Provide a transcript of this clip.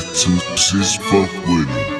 get to just fuck with it.